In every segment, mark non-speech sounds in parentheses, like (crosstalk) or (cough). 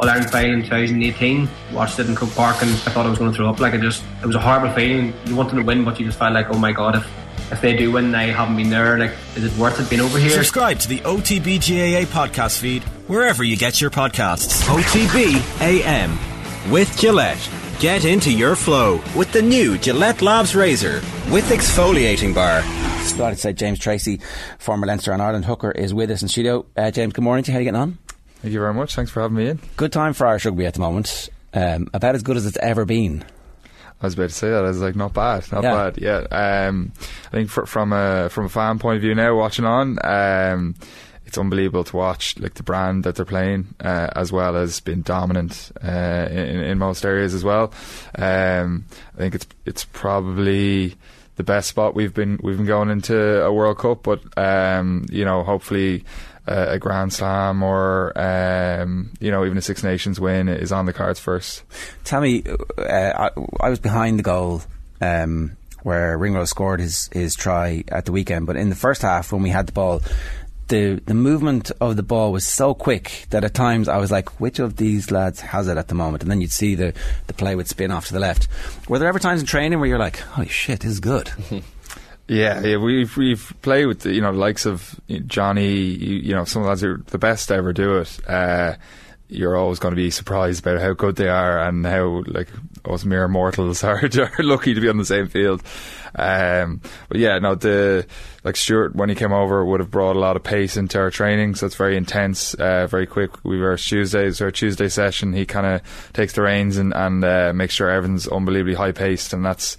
All Ireland final in 2018. Watched it in Cook Park and I thought I was going to throw up. Like it just, it was a horrible feeling. You wanted to win, but you just felt like, oh my god, if if they do win, I haven't been there. Like, is it worth it being over here? Subscribe to the OTBGAA podcast feed wherever you get your podcasts. OTB AM with Gillette. Get into your flow with the new Gillette Labs Razor with exfoliating bar. Delighted to say James Tracy, former Leinster and Ireland hooker, is with us in studio. Uh, James, good morning to you. How are you getting on? Thank you very much. Thanks for having me in. Good time for Irish rugby at the moment. Um, about as good as it's ever been. I was about to say that. I was like, not bad, not Yeah. bad. Yeah. Um, I think fr- from a from a fan point of view now, watching on, um, it's unbelievable to watch like the brand that they're playing, uh, as well as being dominant uh, in, in most areas as well. Um, I think it's it's probably the best spot we've been we've been going into a World Cup, but um, you know, hopefully. Uh, a Grand Slam or um, you know even a Six Nations win is on the cards first. Tell me, uh, I, I was behind the goal um, where Ringrose scored his, his try at the weekend, but in the first half when we had the ball, the the movement of the ball was so quick that at times I was like, which of these lads has it at the moment? And then you'd see the, the play would spin off to the left. Were there ever times in training where you're like, holy shit, this is good? (laughs) Yeah, yeah, we've we've played with the, you know the likes of Johnny, you, you know some of the lads who are the best to ever do it. Uh, you're always going to be surprised about how good they are and how like us mere mortals (laughs) are, are lucky to be on the same field. Um, but yeah, no, the like Stuart when he came over would have brought a lot of pace into our training, so it's very intense, uh, very quick. We were Tuesdays, our Tuesday session. He kind of takes the reins and and uh, makes sure everything's unbelievably high paced, and that's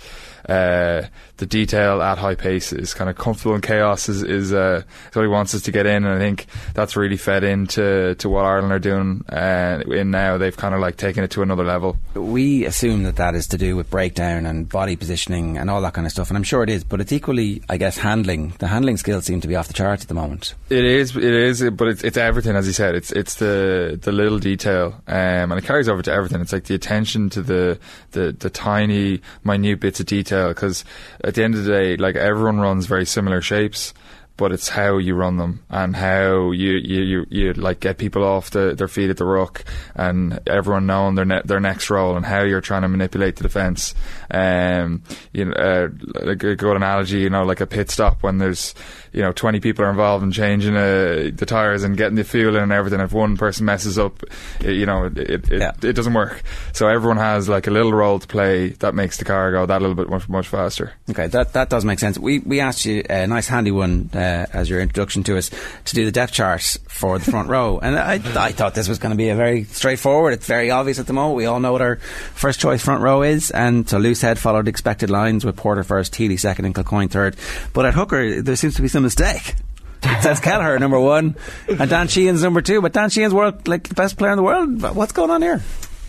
uh, the detail at high pace is kind of comfortable in chaos is is, uh, is what he wants us to get in, and I think that's really fed into to what Ireland are doing uh, in now. They've kind of like taken it to another level. we assume that that is to do with breakdown and body positioning and all that kind of stuff, and I'm sure it is, but it's equally, I guess, handling. The handling skills seem to be off the charts at the moment. It is, it is, but it's it's everything as he said. It's it's the the little detail, um, and it carries over to everything. It's like the attention to the the, the tiny, minute bits of detail. Because at the end of the day, like everyone runs very similar shapes. But it's how you run them and how you you, you, you like get people off the, their feet at the ruck and everyone knowing their ne- their next role and how you're trying to manipulate the defense. Um, you know, uh, a good analogy, you know, like a pit stop when there's you know 20 people are involved in changing uh, the tires and getting the fuel in and everything. If one person messes up, it, you know, it it, it, it doesn't work. So everyone has like a little role to play that makes the car go that little bit much much faster. Okay, that that does make sense. We we asked you a nice handy one uh, as your introduction to us to do the depth chart for the front row, and I I thought this was going to be a very straightforward. It's very obvious at the moment. We all know what our first choice front row is, and so Loosehead followed expected lines with Porter first, Healy second, and Kilcoyne third. But at hooker, there seems to be some mistake. It says Kelleher number one, and Dan Sheehan's number two. But Dan Sheehan's world like the best player in the world. What's going on here?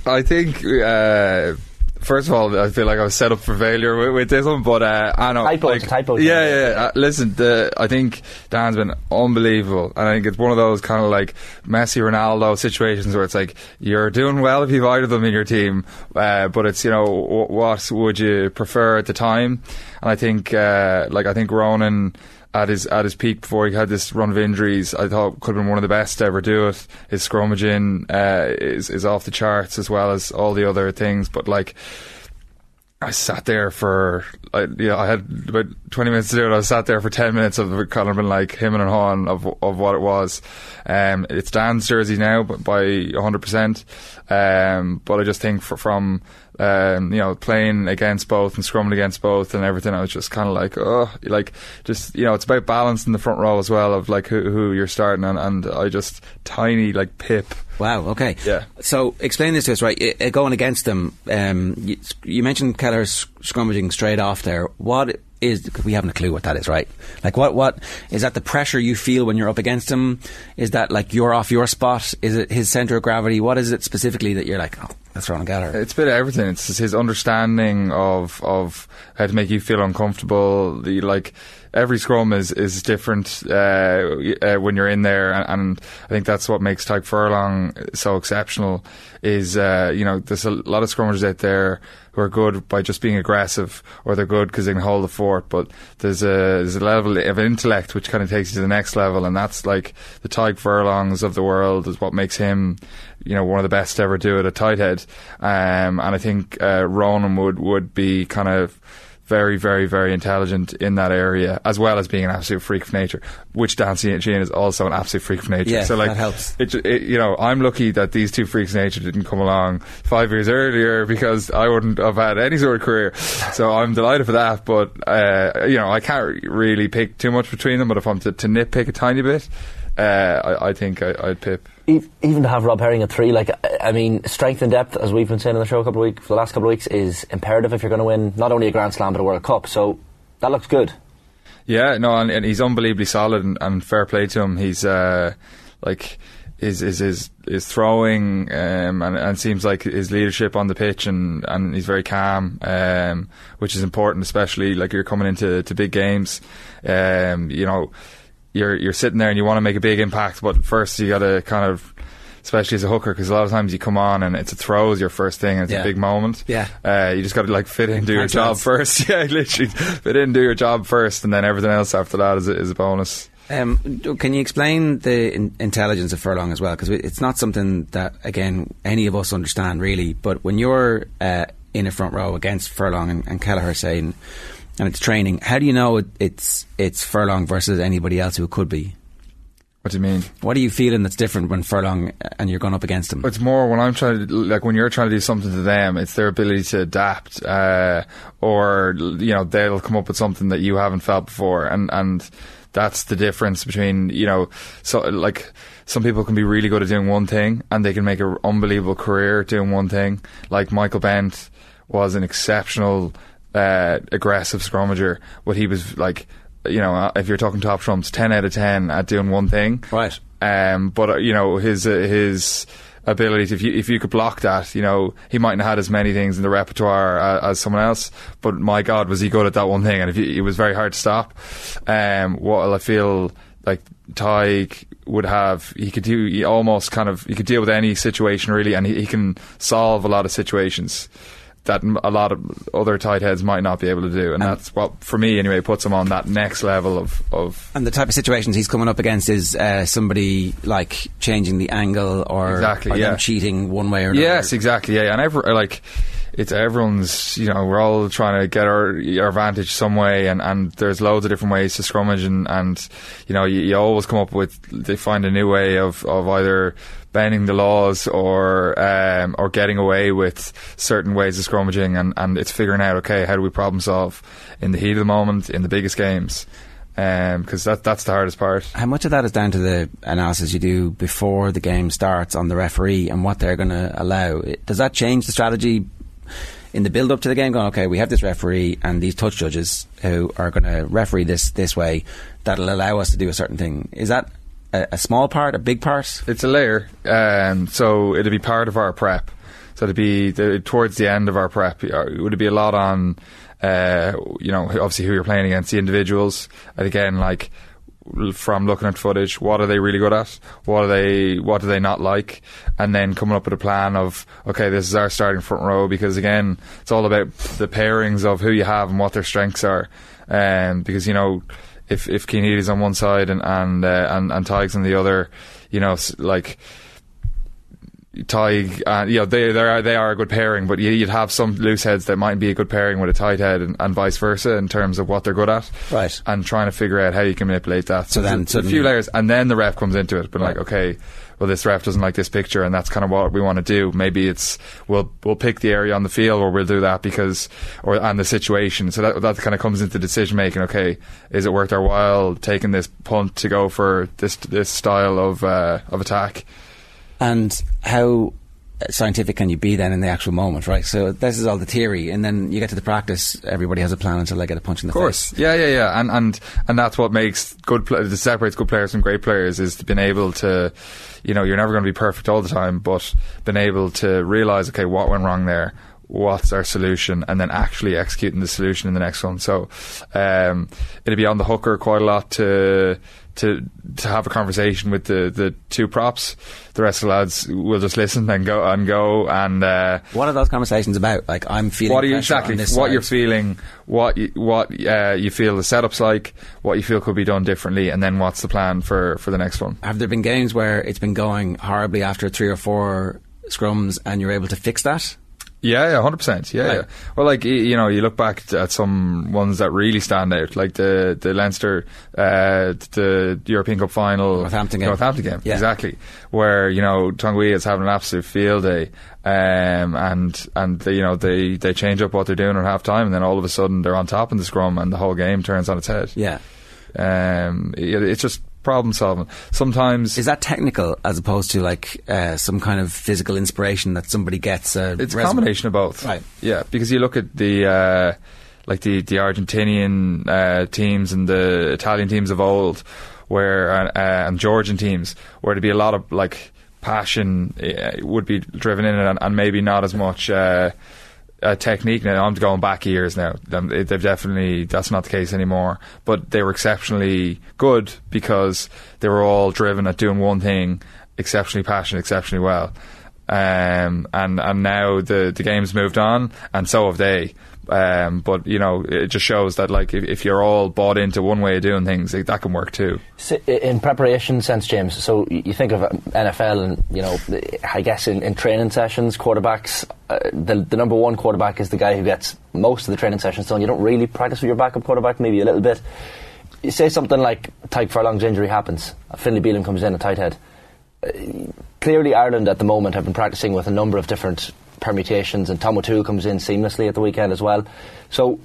I think. Uh, First of all, I feel like I was set up for failure with, with this one, but uh, I know. Typo, like, it's a typo. Yeah, yeah. yeah. Uh, listen, the, I think Dan's been unbelievable, and I think it's one of those kind of like Messi, Ronaldo situations where it's like you're doing well if you've either of them in your team, uh, but it's you know w- what would you prefer at the time, and I think uh, like I think Ronan at his at his peak before he had this run of injuries, I thought could have been one of the best to ever do it. His scrummaging uh, is is off the charts as well as all the other things. But like, I sat there for I, you know, I had about twenty minutes to do it. I sat there for ten minutes of kind of been like him and Han of of what it was. Um, it's Dan's jersey now, but by hundred percent. Um, but I just think for, from um, you know playing against both and scrumming against both and everything, I was just kind of like oh, like just you know it's about balance in the front row as well of like who, who you're starting and, and I just tiny like pip. Wow. Okay. Yeah. So explain this to us, right? I- uh, Going against them, um, you, you mentioned Kelleher scrummaging straight off there. What is we haven't a clue what that is, right? Like what? What is that? The pressure you feel when you're up against him? Is that like you're off your spot? Is it his center of gravity? What is it specifically that you're like? Oh, that's Ronan Kelleher. It's a bit of everything. It's his understanding of of how to make you feel uncomfortable. The like every scrum is is different uh, uh, when you're in there, and, and I think that's what makes Tadhg Furlong so exceptional. Is uh, you know there's a lot of scrummers out there who are good by just being aggressive, or they're good because they can hold the fort. But there's a there's a level of intellect which kind of takes you to the next level, and that's like the Tadhg Furlongs of the world is what makes him you know one of the best to ever do it at tight head, um, and I think uh, Ronan would would be kind of very, very, very intelligent in that area, as well as being an absolute freak of nature. Which Dan Sheehan is also an absolute freak of nature. Yeah, so like, that helps. It, it, you know, I'm lucky that these two freaks of nature didn't come along five years earlier because I wouldn't have had any sort of career. So I'm delighted for that. But uh, you know, I can't really pick too much between them. But if I'm to, to nitpick a tiny bit, uh, I, I think I, I'd Pip. Even to have Rob Herring at three, like I- mean, strength and depth, as we've been saying on the show a couple of weeks, for the last couple of weeks, is imperative if you're going to win not only a Grand Slam but a World Cup. So that looks good. Yeah, no, and, and he's unbelievably solid, and, and fair play to him. He's uh, like his his, his throwing, um, and, and seems like his leadership on the pitch, and, and he's very calm, um, which is important, especially like you're coming into to big games. Um, you know, you're you're sitting there and you want to make a big impact, but first you got to kind of. Especially as a hooker, because a lot of times you come on and it's a throw is your first thing, and it's Yeah. a big moment. Yeah. uh, you just got to like fit in, do your job first. (laughs) yeah, literally fit in, do your job first, and then everything else after that is a, is a bonus. Um, can you explain the in- intelligence of Furlong as well? Because it's not something that, again, any of us understand really. But when you're uh, in a front row against Furlong and, and Kelleher saying, and it's training, how do you know it, it's it's Furlong versus anybody else who could be? What do you mean? What are you feeling that's different when Furlong and you're going up against them? It's more when I'm trying to like when you're trying to do something to them. It's their ability to adapt, uh, or you know they'll come up with something that you haven't felt before, and and that's the difference between you know so like some people can be really good at doing one thing and they can make an unbelievable career doing one thing. Like Michael Bent was an exceptional uh, aggressive scrummager, but he was like. You know, uh, if you're talking top trumps, ten out of ten at doing one thing, Right. um, but uh, you know his uh, his abilities. If you if you could block that, you know he mightn't have had as many things in the repertoire uh, as someone else. But my God, was he good at that one thing? And if he, it was very hard to stop. Um, what I feel like Tadhg would have, he could do he almost kind of he could deal with any situation really, and he, he can solve a lot of situations. That a lot of other tight heads might not be able to do, and that's what, for me anyway, puts him on that next level of, of And the type of situations he's coming up against is uh, somebody like changing the angle or, Exactly, or them yeah. cheating one way or another. Yes, exactly. Yeah, and every, like it's everyone's. You know, we're all trying to get our our advantage some way, and, and there's loads of different ways to scrummage, and, and you know, you, you always come up with they find a new way of, of either bending the laws or um, or getting away with certain ways of scrummaging, and, and it's figuring out okay, how do we problem solve in the heat of the moment in the biggest games. Because that that's the hardest part. How much of that is down to the analysis you do before the game starts on the referee and what they're going to allow? Does that change the strategy in the build up to the game? Going, okay, we have this referee and these touch judges who are going to referee this this way that'll allow us to do a certain thing. Is that a, a small part, a big part? It's a layer, um, so it'd be part of our prep. So it'd be the, towards the end of our prep. uh, It would be a lot on, uh, you know, obviously who you're playing against, the individuals, and again, like from looking at footage, what are they really good at? What are they? What do they not like? And then coming up with a plan of, okay, this is our starting front row because again, it's all about the pairings of who you have and what their strengths are. Um, because you know, if if Cian on one side and and uh, and, and Tiggs on the other, you know, like. Tadhg, uh, you know, they they are they are a good pairing, but you, you'd have some loose heads that might be a good pairing with a tight head, and, and vice versa in terms of what they're good at, Right. And trying to figure out how you can manipulate that. So then it's a, a few layers, and then the ref comes into it, but like, okay, well, this ref doesn't like this picture, and that's kind of what we want to do. Maybe it's we'll we'll pick the area on the field, or we'll do that because, or and the situation. So that that kind of comes into decision making. Okay, is it worth our while taking this punt to go for this this style of uh, of attack? And how scientific can you be then in the actual moment, right? So this is all the theory, and then you get to the practice. Everybody has a plan until they get a punch in the Of course, face. yeah, yeah, yeah, and and and that's what makes good. That separates good players from great players is being able to, you know, you're never going to be perfect all the time, but being able to realize, okay, what went wrong there. what's our solution, and then actually executing the solution in the next one. So um, it'll be on the hooker quite a lot to to to have a conversation with the, the two props. The rest of the lads will just listen and go and go and. Uh, What are those conversations about? Like I'm feeling what are you exactly what side. you're feeling what you, what uh, you feel the setup's like what you feel could be done differently and then what's the plan for for the next one Have there been games where it's been going horribly after three or four scrums and you're able to fix that? Yeah yeah 100% yeah, Right. yeah well like you know you look back at some ones that really stand out like the the Leinster uh, the European Cup final Northampton game. Northampton game Yeah. exactly where you know Tonga'uiha is having an absolute field day um, and and they, you know they they change up what they're doing at half time and then all of a sudden they're on top in the scrum and the whole game turns on its head Yeah. Um, it, it's just problem solving. Sometimes Is that technical as opposed to like uh, some kind of physical inspiration that somebody gets? Uh, it's a combination of both. Right. Yeah, because you look at the uh, like the the Argentinian uh, teams and the Italian teams of old, where uh, and Georgian teams, where there'd be a lot of like passion uh, would be driven in it, and, and maybe not as much. Technique now. I'm going back years now. They've definitely that's not the case anymore. But they were exceptionally good because they were all driven at doing one thing, exceptionally passionate, exceptionally well. Um, and and now the the game's moved on, and so have they. Um, but you know, it just shows that like if, if you're all bought into one way of doing things, like, that can work too. So, in preparation sense, James. So you think of um, NFL, and you know, I guess in, in training sessions, quarterbacks, uh, the, the number one quarterback is the guy who gets most of the training sessions done. You don't really practice with your backup quarterback, maybe a little bit. You say something like Tadhg Furlong's injury happens, Finlay Bealham comes in a tight head. Uh, clearly, Ireland at the moment have been practicing with a number of different permutations, and Tom O'Toole comes in seamlessly at the weekend as well. So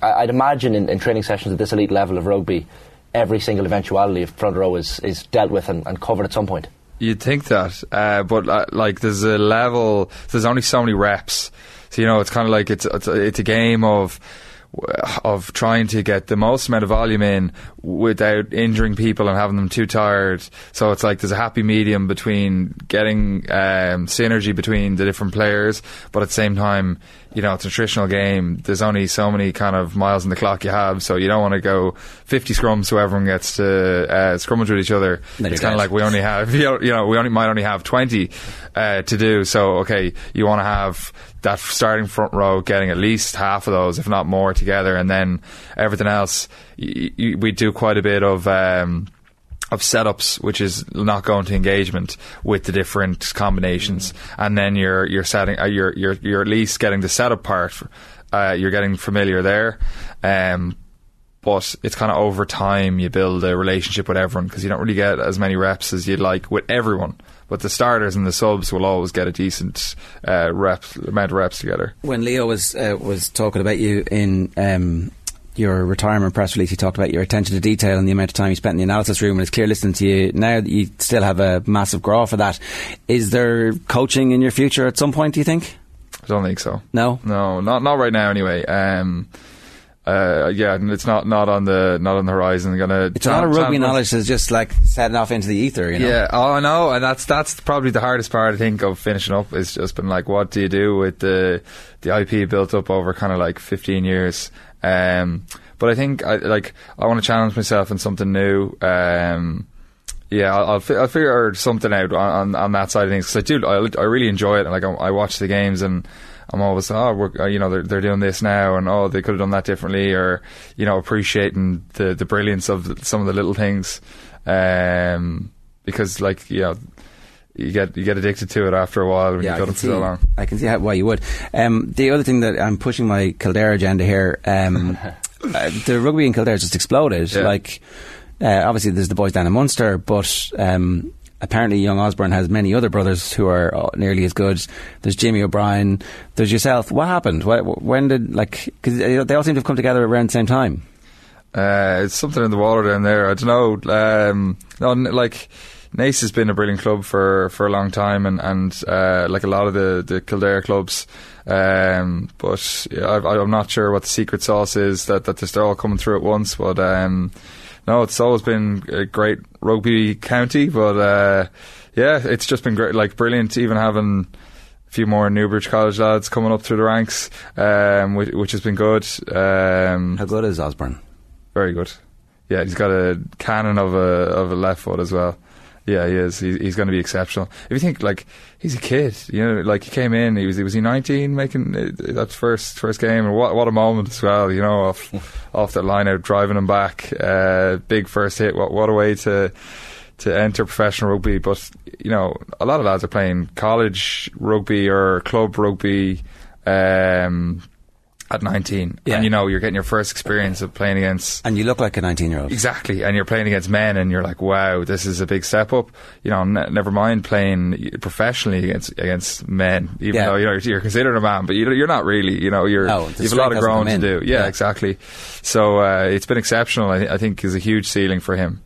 I'd imagine in, in training sessions at this elite level of rugby, every single eventuality of front row is, is dealt with and, and covered at some point. You'd think that, uh, but uh, like there's a level. There's only so many reps, so you know it's kind of like it's it's, it's a game of of trying to get the most amount of volume in without injuring people and having them too tired. So it's like there's a happy medium between getting um, synergy between the different players, but at the same time, you know, it's a traditional game. There's only so many kind of miles in the clock you have, so you don't want to go 50 scrums so everyone gets to uh, scrummage with each other. Then it's kind of like we only have, (laughs) you know, we only might only have 20 uh, to do. So, okay, you want to have that starting front row getting at least half of those, if not more, together, and then everything else. Y- y- we do quite a bit of. Um, of setups, which is not going to engagement with the different combinations, and then you're you're setting uh, you're you're you're at least getting the setup part. Uh, you're getting familiar there, um, but it's kind of over time you build a relationship with everyone because you don't really get as many reps as you'd like with everyone. But the starters and the subs will always get a decent uh, reps amount of reps together. When Leo was uh, was talking about you in um, your retirement press release, he talked about your attention to detail and the amount of time you spent in the analysis room. And it's clear listening to you now that you still have a massive grow for that. Is there coaching in your future at some point? Do you think? I don't think so. No. No, not not right now. Anyway, um, uh, yeah, and it's not not on the not on the horizon. Gonna It's not a lot of rugby knowledge that's just like setting off into the ether. You know. Yeah, oh, I know, and that's that's probably the hardest part. I think of finishing up is just been like, what do you do with the the IP built up over kind of like fifteen years? Um, but I think I like I want to challenge myself in something new. Um, yeah, I'll, I'll, fi- I'll figure something out on, on, that side of things because I do I, I really enjoy it. And like I, I watch the games and. I'm always oh we're uh, you know they're they're doing this now and oh they could have done that differently or you know appreciating the the brilliance of the, some of the little things um, because like you know you get you get addicted to it after a while when Yeah, done can it for see. so long. I can see how, why you would. Um, the other thing that I'm pushing my Kildare agenda here, um, (laughs) uh, the rugby in Kildare just exploded. Yeah. Like, uh, obviously there's the boys down in Munster, but um, apparently young Osborne has many other brothers who are uh, nearly as good. There's Jimmy O'Brien. There's yourself. What happened? Wh- When did like? Because they all seem to have come together around the same time. Uh, it's something in the water down there. I don't know. Um, no, like Naas has been a brilliant club for, for a long time, and and uh, like a lot of the, the Kildare clubs. Um, but yeah, I, I'm not sure what the secret sauce is that that they're all coming through at once. But um, no, it's always been a great rugby county. But uh, yeah, it's just been great, like brilliant. Even having a few more Newbridge College lads coming up through the ranks, um, which, which has been good. Um, How good is Osborne? very good. Yeah, he's got a cannon of a of a left foot as well. Yeah, he is. He, he's going to be exceptional. If you think like he's a kid, you know, like he came in, he was he was he nineteen making uh, that first first game, and what what a moment as well, you know, off (laughs) off that line out driving him back, uh, big first hit. What what a way to to enter professional rugby. But you know, a lot of lads are playing college rugby or club rugby. Um, at 19 Yeah. and you know you're getting your first experience of playing against And you look like a 19 year old. Exactly, and you're playing against men, and you're like, "Wow, this is a big step up." You know, ne- never mind playing professionally against against men, even Yeah. though you're, you're considered a man, but you- you're not really. You know, you're No, the you have a lot of growing to do. Yeah, Yeah. exactly. So uh, it's been exceptional. I, I think is a huge ceiling for him.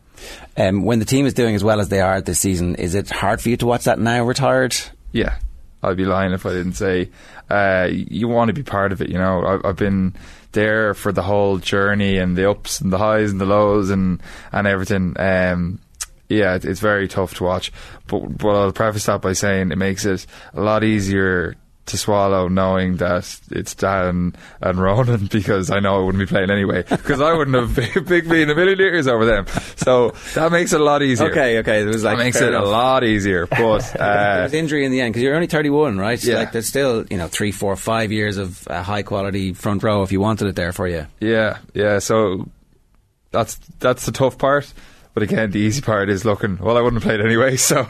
Um, when the team is doing as well as they are this season, is it hard for you to watch that now retired? Yeah, I'd be lying if I didn't say uh, you want to be part of it. You know, I've, I've been there for the whole journey and the ups and the highs and the lows and and everything. Um, yeah, it, it's very tough to watch. But but I'll preface that by saying it makes it a lot easier to swallow knowing that it's Dan and Ronan (laughs) because I know I wouldn't be playing anyway because I wouldn't have (laughs) picked me in a million years over them. So that makes it a lot easier. Okay, okay. It was like that makes it a lot easier. (laughs) But there uh, was injury in the end because you're only 31, right? Yeah. Like there's still you know three, four, five years of uh, high quality front row if you wanted it there for you. Yeah, yeah. So that's that's the tough part. But again, the easy part is looking. Well, I wouldn't have played anyway, (laughs) so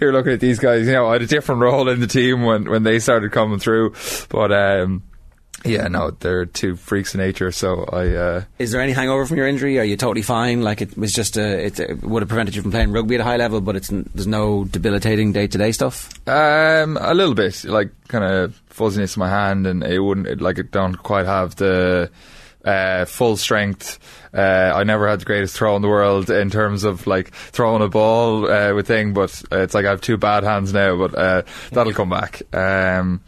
you're looking at these guys. You know, I had a different role in the team when when they started coming through. But um, yeah, no, they're two freaks of nature. So I uh, Is there any hangover from your injury? Are you totally fine? Like it was just a, it, it would have prevented you from playing rugby at a high level, but it's there's no debilitating day to day stuff. Um, a little bit, like kind of fuzziness in my hand, and it wouldn't it, like it don't quite have the uh, full strength. Uh, I never had the greatest throw in the world in terms of like throwing a ball uh, with thing, but it's like I have two bad hands now, but uh, that'll come back. Um,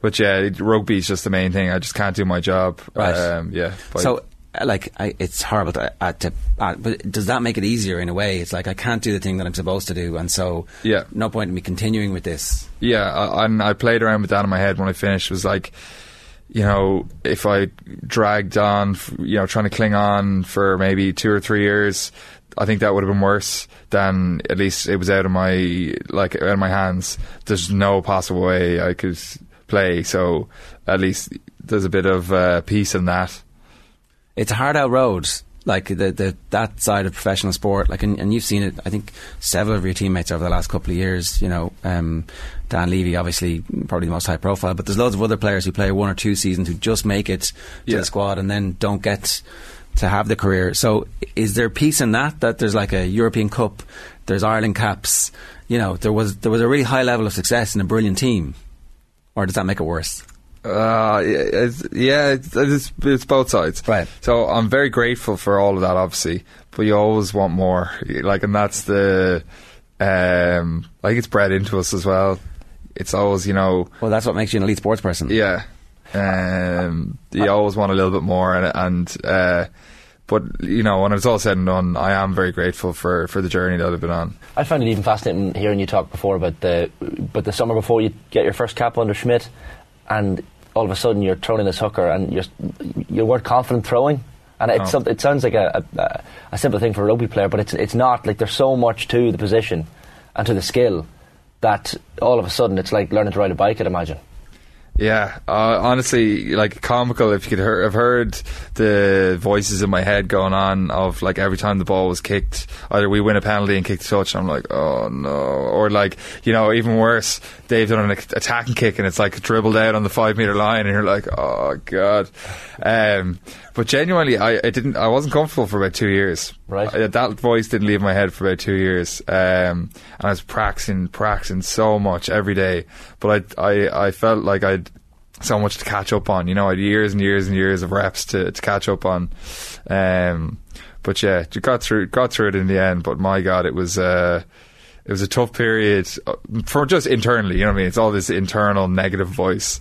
but yeah, rugby's just the main thing. I just can't do my job. Right. Um, yeah. So, uh, like, I, it's horrible to, uh, to uh, but does that make it easier in a way? It's like I can't do the thing that I'm supposed to do, and so Yeah. no point in me continuing with this. Yeah, I, and I played around with that in my head when I finished. It was like, you know, if I dragged on, you know, trying to cling on for maybe two or three years, I think that would have been worse than at least it was out of my like out of my hands. There's no possible way I could play, so at least there's a bit of uh, peace in that. It's a hard out road, like the, the that side of professional sport. Like, and, and you've seen it. I think several of your teammates over the last couple of years. You know, um, Dan Leavy, obviously, probably the most high profile, but there's loads of other players who play one or two seasons who just make it to Yeah. the squad and then don't get to have the career. So, is there peace in that? That there's like a European Cup, there's Ireland caps. You know, there was there was a really high level of success in a brilliant team, or does that make it worse? Uh, it's, yeah, it's, it's, it's both sides. Right. So I'm very grateful for all of that, obviously, but you always want more. Like, and that's the, um, think it's bred into us as well. It's always, you know, Well, that's what makes you an elite sports person. yeah, um, you always want a little bit more, and, and uh, but you know, when it's all said and done, I am very grateful for for the journey that I've been on. I found it even fascinating hearing you talk before about the but the summer before you get your first cap under Schmidt, and all of a sudden you're throwing this hooker and you're you weren't confident throwing, and it's Oh. it sounds like a, a a simple thing for a rugby player, but it's it's not. Like there's so much to the position and to the skill that all of a sudden it's like learning to ride a bike. I'd imagine. Yeah, uh, honestly, like comical. If you could hear, have heard the voices in my head going on of like every time the ball was kicked, either we win a penalty and kick the touch, and I'm like, oh no, or like you know, even worse, they've done an attacking kick and it's like dribbled out on the five meter line, and you're like, oh god. Um, but genuinely, I, I didn't, I wasn't comfortable for about two years. Right. I- that voice didn't leave my head for about two years, um, and I was practicing, practicing so much every day. But I, I, I felt like I'd so much to catch up on. You know, I had years and years and years of reps to, to catch up on. Um, but yeah, you got through, got through it in the end. But my God, it was. Uh, it was a tough period uh, for just internally. You know what I mean? It's all this internal negative voice.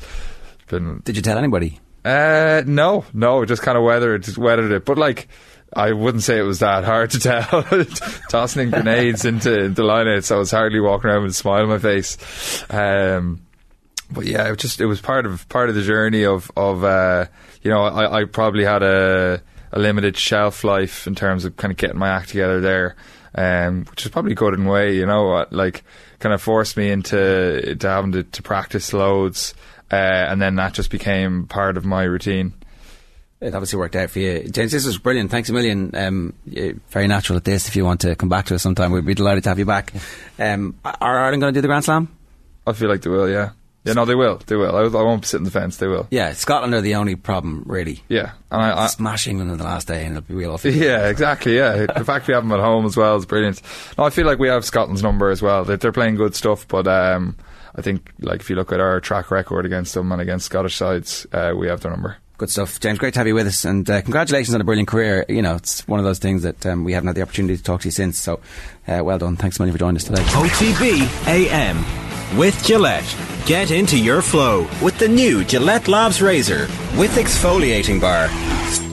Been Did you tell anybody? Uh, no, no, just kind of weathered, just weathered it. But like, I wouldn't say it was that hard to (laughs) tell. Tossing grenades into the line out, so I was hardly walking around with a smile on my face. Um, but yeah, it was just it was part of part of the journey of of uh, you know I, I probably had a a limited shelf life in terms of kind of getting my act together there, um, which is probably good in a way. You know, uh, like kind of forced me into to having to, to practice loads, uh, and then that just became part of my routine. It obviously worked out for you. James, this was brilliant. Thanks a million. Um, very natural at this. If you want to come back to us sometime, we'd be delighted to have you back. Um, are Ireland going to do the Grand Slam? I feel like they will, yeah. Yeah, no, they will. They will. I, I won't sit in the fence. They will. Yeah, Scotland are the only problem, really. Yeah, and I, I Smash England in the last day and it'll be real off. (laughs) Yeah, exactly. Yeah, (laughs) the fact we have them at home as well is brilliant. No, I feel like we have Scotland's number as well. They, they're playing good stuff, but um, I think like if you look at our track record against them and against Scottish sides, uh, we have their number. Good stuff. James, great to have you with us and uh, congratulations on a brilliant career. You know, it's one of those things that um, we haven't had the opportunity to talk to you since, so uh, well done. Thanks so much for joining us today. OTB AM with Gillette. Get into your flow with the new Gillette Labs Razor with exfoliating bar.